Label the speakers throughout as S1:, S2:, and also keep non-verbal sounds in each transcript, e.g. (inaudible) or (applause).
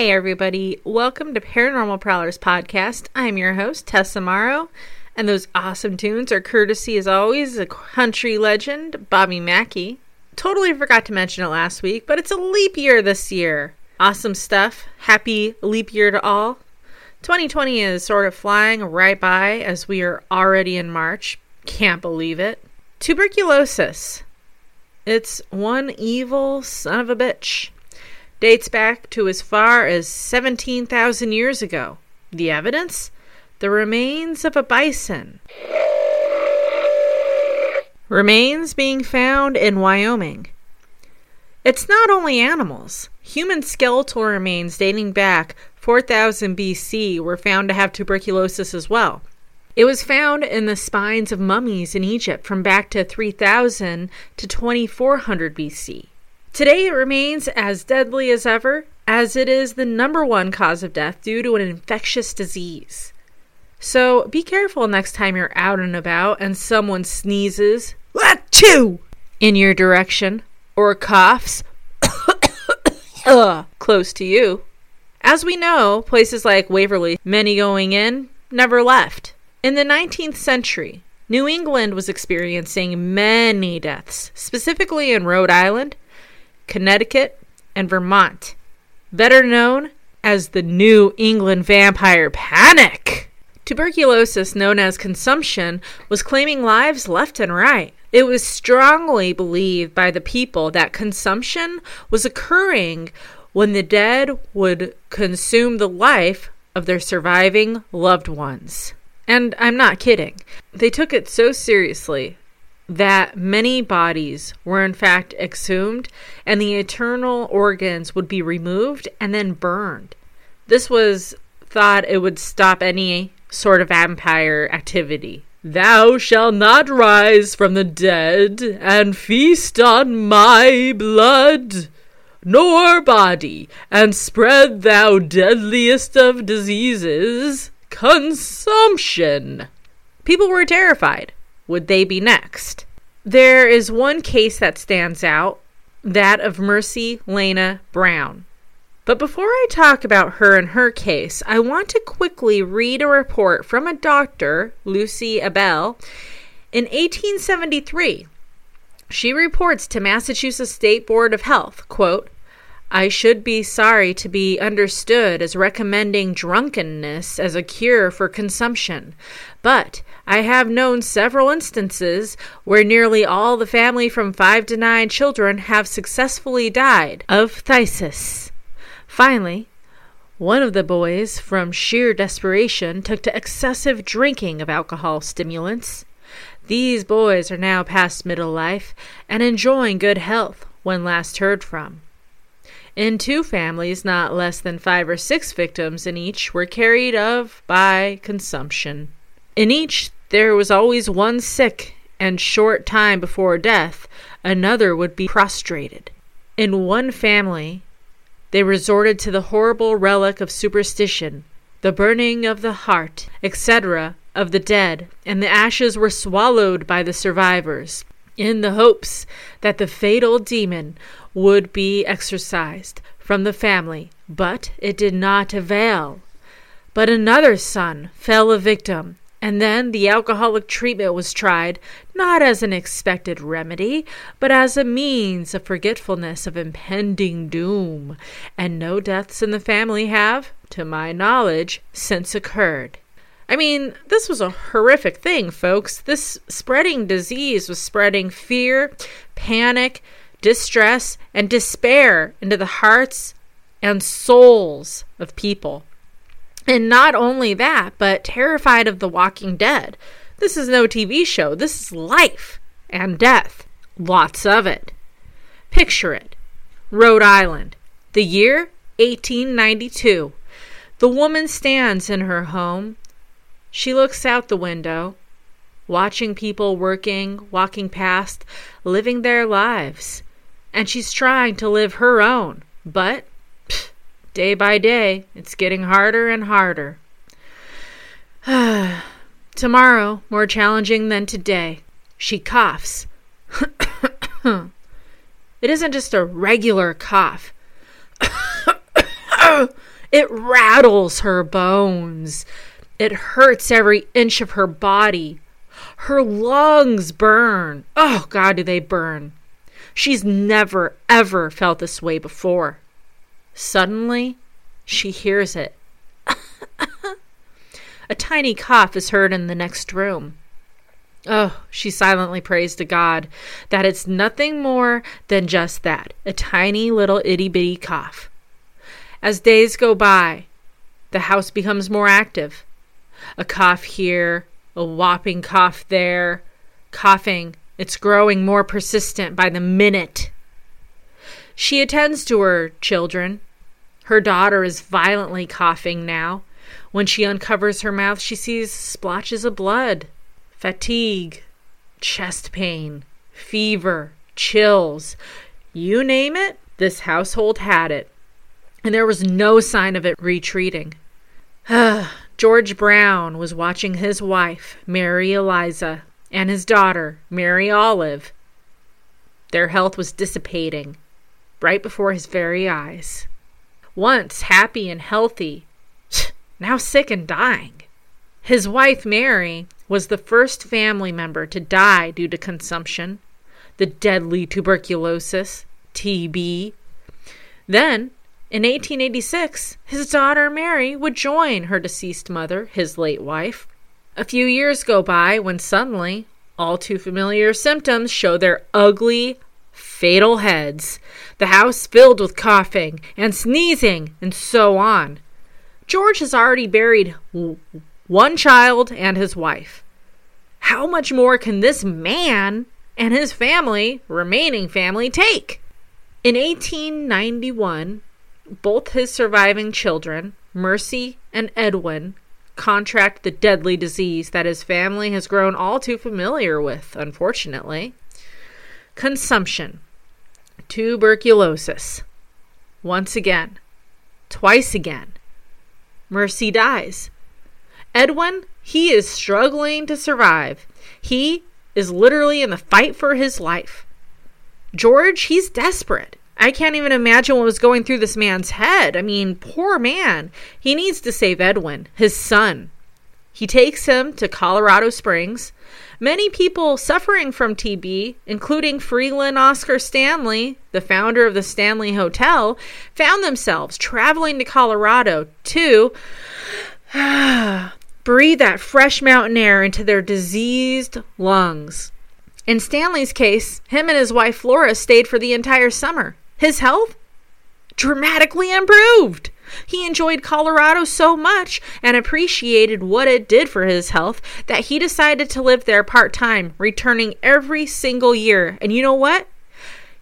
S1: Hey, everybody. Welcome to Paranormal Prowlers Podcast. I'm your host, Tessa Morrow, and those awesome tunes are courtesy, as always, a country legend, Bobby Mackey. Totally forgot to mention it last week, but it's a leap year this year. Awesome stuff. Happy leap year to all. 2020 is sort of flying right by as we are already in March. Can't believe it. Tuberculosis. It's one evil son of a bitch. Dates back to as far as 17,000 years ago. The evidence? The remains of a bison. Remains being found in Wyoming. It's not only animals. Human skeletal remains dating back 4000 BC were found to have tuberculosis as well. It was found in the spines of mummies in Egypt from back to 3000 to 2400 BC. Today it remains as deadly as ever, as it is the number one cause of death due to an infectious disease. So be careful next time you're out and about and someone sneezes, achoo, in your direction, or coughs (coughs) uh, close to you. As we know, places like Waverly, many going in, never left. In the 19th century, New England was experiencing many deaths, specifically in Rhode Island, Connecticut, and Vermont, better known as the New England Vampire Panic. Tuberculosis, known as consumption, was claiming lives left and right. It was strongly believed by the people that consumption was occurring when the dead would consume the life of their surviving loved ones. And I'm not kidding. They took it so seriously that many bodies were in fact exhumed and the internal organs would be removed and then burned. This was thought it would stop any sort of vampire activity. Thou shalt not rise from the dead and feast on my blood, nor body, and spread thou deadliest of diseases, consumption. People were terrified. Would they be next? There is one case that stands out that of Mercy Lena Brown. But before I talk about her and her case, I want to quickly read a report from a doctor, Lucy Abell, in 1873. She reports to Massachusetts State Board of Health, quote, I should be sorry to be understood as recommending drunkenness as a cure for consumption, but I have known several instances where nearly all the family from five to nine children have successfully died of phthisis. Finally, one of the boys, from sheer desperation, took to excessive drinking of alcohol stimulants. These boys are now past middle life and enjoying good health when last heard from. In two families, not less than five or six victims in each were carried of by consumption. In each, there was always one sick, and short time before death, another would be prostrated. In one family, they resorted to the horrible relic of superstition, the burning of the heart, etc., of the dead, and the ashes were swallowed by the survivors, in the hopes that the fatal demon would be exorcised from the family, but it did not avail. But another son fell a victim, and then the alcoholic treatment was tried, not as an expected remedy, but as a means of forgetfulness of impending doom, and no deaths in the family have, to my knowledge, since occurred. I mean, this was a horrific thing, folks. This spreading disease was spreading fear, panic, distress, and despair into the hearts and souls of people. And not only that, but terrified of the walking dead. This is no TV show. This is life and death. Lots of it. Picture it Rhode Island, the year 1892. The woman stands in her home. She looks out the window, watching people working, walking past, living their lives and she's trying to live her own. But pff, day by day, it's getting harder and harder. (sighs) Tomorrow, more challenging than today. She coughs. (coughs) It isn't just a regular cough. (coughs) it rattles her bones. It hurts every inch of her body. Her lungs burn. Oh, God, do they burn. She's never, ever felt this way before. Suddenly, she hears it. (laughs) a tiny cough is heard in the next room. Oh, she silently prays to God that it's nothing more than just that a tiny little itty bitty cough. As days go by, the house becomes more active. A cough here, a whopping cough there, coughing. It's growing more persistent by the minute. She attends to her children. Her daughter is violently coughing now. When she uncovers her mouth, she sees splotches of blood fatigue, chest pain, fever, chills. You name it, this household had it. And there was no sign of it retreating. George Brown was watching his wife, Mary Eliza, and his daughter, Mary Olive. Their health was dissipating right before his very eyes. Once happy and healthy, (sniffs) now sick and dying. His wife, Mary, was the first family member to die due to consumption, the deadly tuberculosis, TB. Then, in 1886, his daughter Mary would join her deceased mother, his late wife. A few years go by when suddenly all too familiar symptoms show their ugly, fatal heads. The house filled with coughing and sneezing and so on. George has already buried one child and his wife. How much more can this man and his family, remaining family, take? In 1891, both his surviving children, Mercy and Edwin, contract the deadly disease that his family has grown all too familiar with, unfortunately consumption, tuberculosis. Once again, twice again, Mercy dies. Edwin, he is struggling to survive. He is literally in the fight for his life. George, he's desperate. I can't even imagine what was going through this man's head. I mean, poor man. He needs to save Edwin, his son. He takes him to Colorado Springs. Many people suffering from TB, including Freeland Oscar Stanley, the founder of the Stanley Hotel, found themselves traveling to Colorado to (sighs) breathe that fresh mountain air into their diseased lungs. In Stanley's case, him and his wife Flora stayed for the entire summer. His health dramatically improved. He enjoyed Colorado so much and appreciated what it did for his health that he decided to live there part time, returning every single year. And you know what?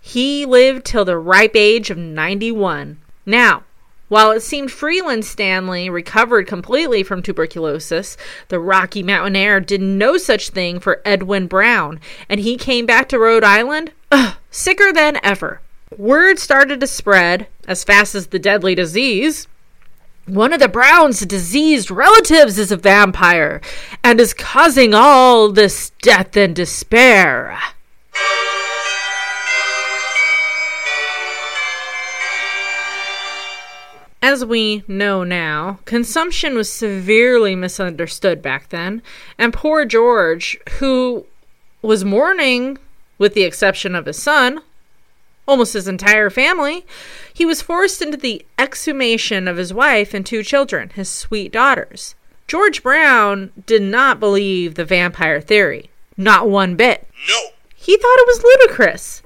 S1: He lived till the ripe age of 91. Now, while it seemed Freeland Stanley recovered completely from tuberculosis, the Rocky Mountain Air did no such thing for Edwin Brown, and he came back to Rhode Island ugh, sicker than ever. Word started to spread as fast as the deadly disease. One of the Browns' diseased relatives is a vampire and is causing all this death and despair. As we know now, consumption was severely misunderstood back then, and poor George, who was mourning, with the exception of his son, almost his entire family, he was forced into the exhumation of his wife and two children, his sweet daughters. George Brown did not believe the vampire theory, not one bit.
S2: No.
S1: He thought it was ludicrous.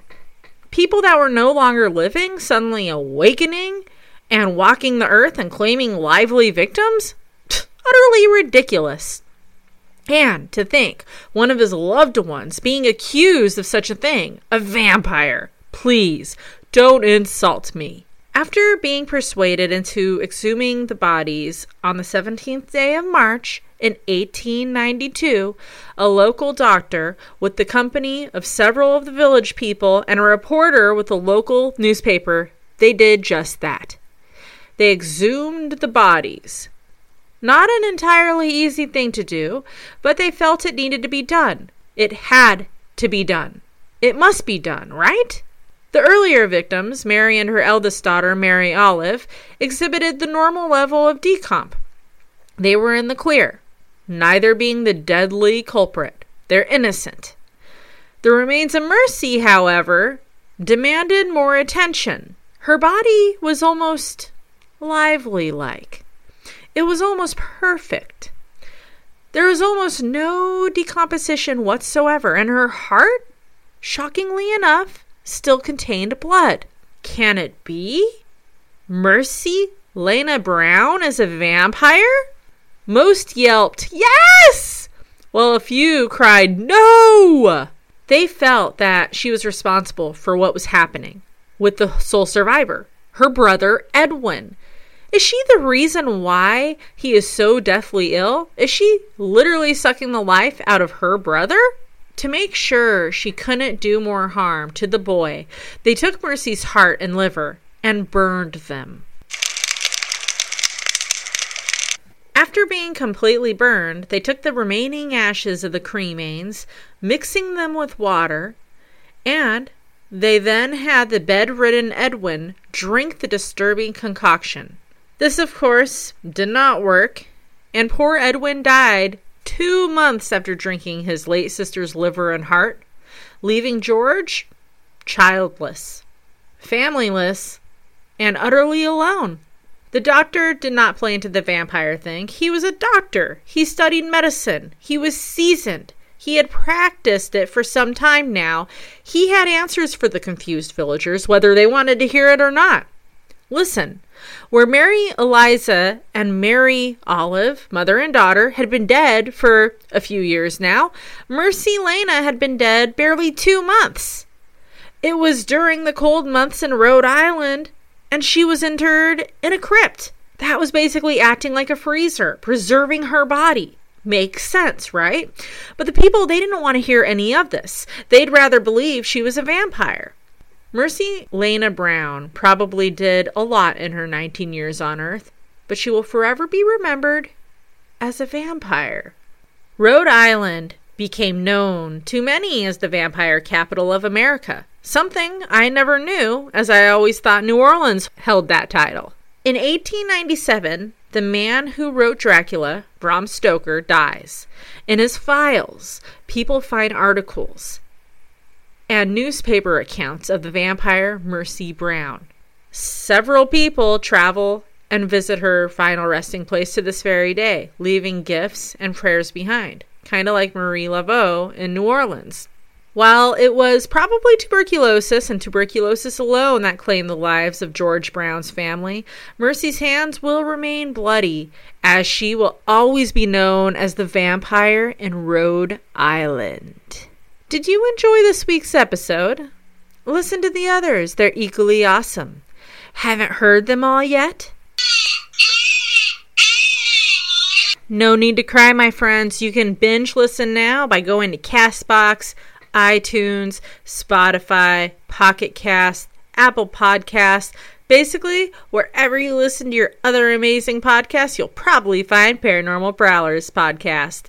S1: People that were no longer living suddenly awakening and walking the earth and claiming lively victims? Utterly ridiculous. And to think, one of his loved ones being accused of such a thing, a vampire. Please, don't insult me. After being persuaded into exhuming the bodies on the 17th day of March in 1892, a local doctor, with the company of several of the village people and a reporter with a local newspaper, they did just that. They exhumed the bodies. Not an entirely easy thing to do, but they felt it needed to be done. It had to be done. It must be done, right? The earlier victims, Mary and her eldest daughter, Mary Olive, exhibited the normal level of decomp. They were in the clear, neither being the deadly culprit. They're innocent. The remains of Mercy, however, demanded more attention. Her body was almost lively like. It was almost perfect. There was almost no decomposition whatsoever, and her heart, shockingly enough, still contained blood. Can it be? Mercy Lena Brown is a vampire? Most yelped, Yes! While a few cried, No! They felt that she was responsible for what was happening with the sole survivor, her brother Edwin. Is she the reason why he is so deathly ill? Is she literally sucking the life out of her brother? To make sure she couldn't do more harm to the boy, they took Mercy's heart and liver and burned them. After being completely burned, they took the remaining ashes of the cremains, mixing them with water, and they then had the bedridden Edwin drink the disturbing concoction. This, of course, did not work, and poor Edwin died two months after drinking his late sister's liver and heart, leaving George childless, familyless, and utterly alone. The doctor did not play into the vampire thing. He was a doctor. He studied medicine. He was seasoned. He had practiced it for some time now. He had answers for the confused villagers, whether they wanted to hear it or not. Listen, where Mary Eliza and Mary Olive, mother and daughter, had been dead for a few years now, Mercy Lena had been dead barely two months. It was during the cold months in Rhode Island and she was interred in a crypt. That was basically acting like a freezer, preserving her body. Makes sense, right? But the people, they didn't want to hear any of this. They'd rather believe she was a vampire. Mercy Lena Brown probably did a lot in her 19 years on Earth, but she will forever be remembered as a vampire. Rhode Island became known to many as the vampire capital of America. Something I never knew, as I always thought New Orleans held that title. In 1897, the man who wrote Dracula, Bram Stoker, dies. In his files, people find articles and newspaper accounts of the vampire Mercy Brown. Several people travel and visit her final resting place to this very day, leaving gifts and prayers behind, kind of like Marie Laveau in New Orleans. While it was probably tuberculosis and tuberculosis alone that claimed the lives of George Brown's family, Mercy's hands will remain bloody, as she will always be known as the vampire in Rhode Island. Did you enjoy this week's episode? Listen to the others, they're equally awesome. Haven't heard them all yet? No need to cry, my friends. You can binge listen now by going to Castbox iTunes, Spotify, Pocket Cast, Apple Podcasts. Basically, wherever you listen to your other amazing podcasts, you'll probably find Paranormal Prowlers podcast.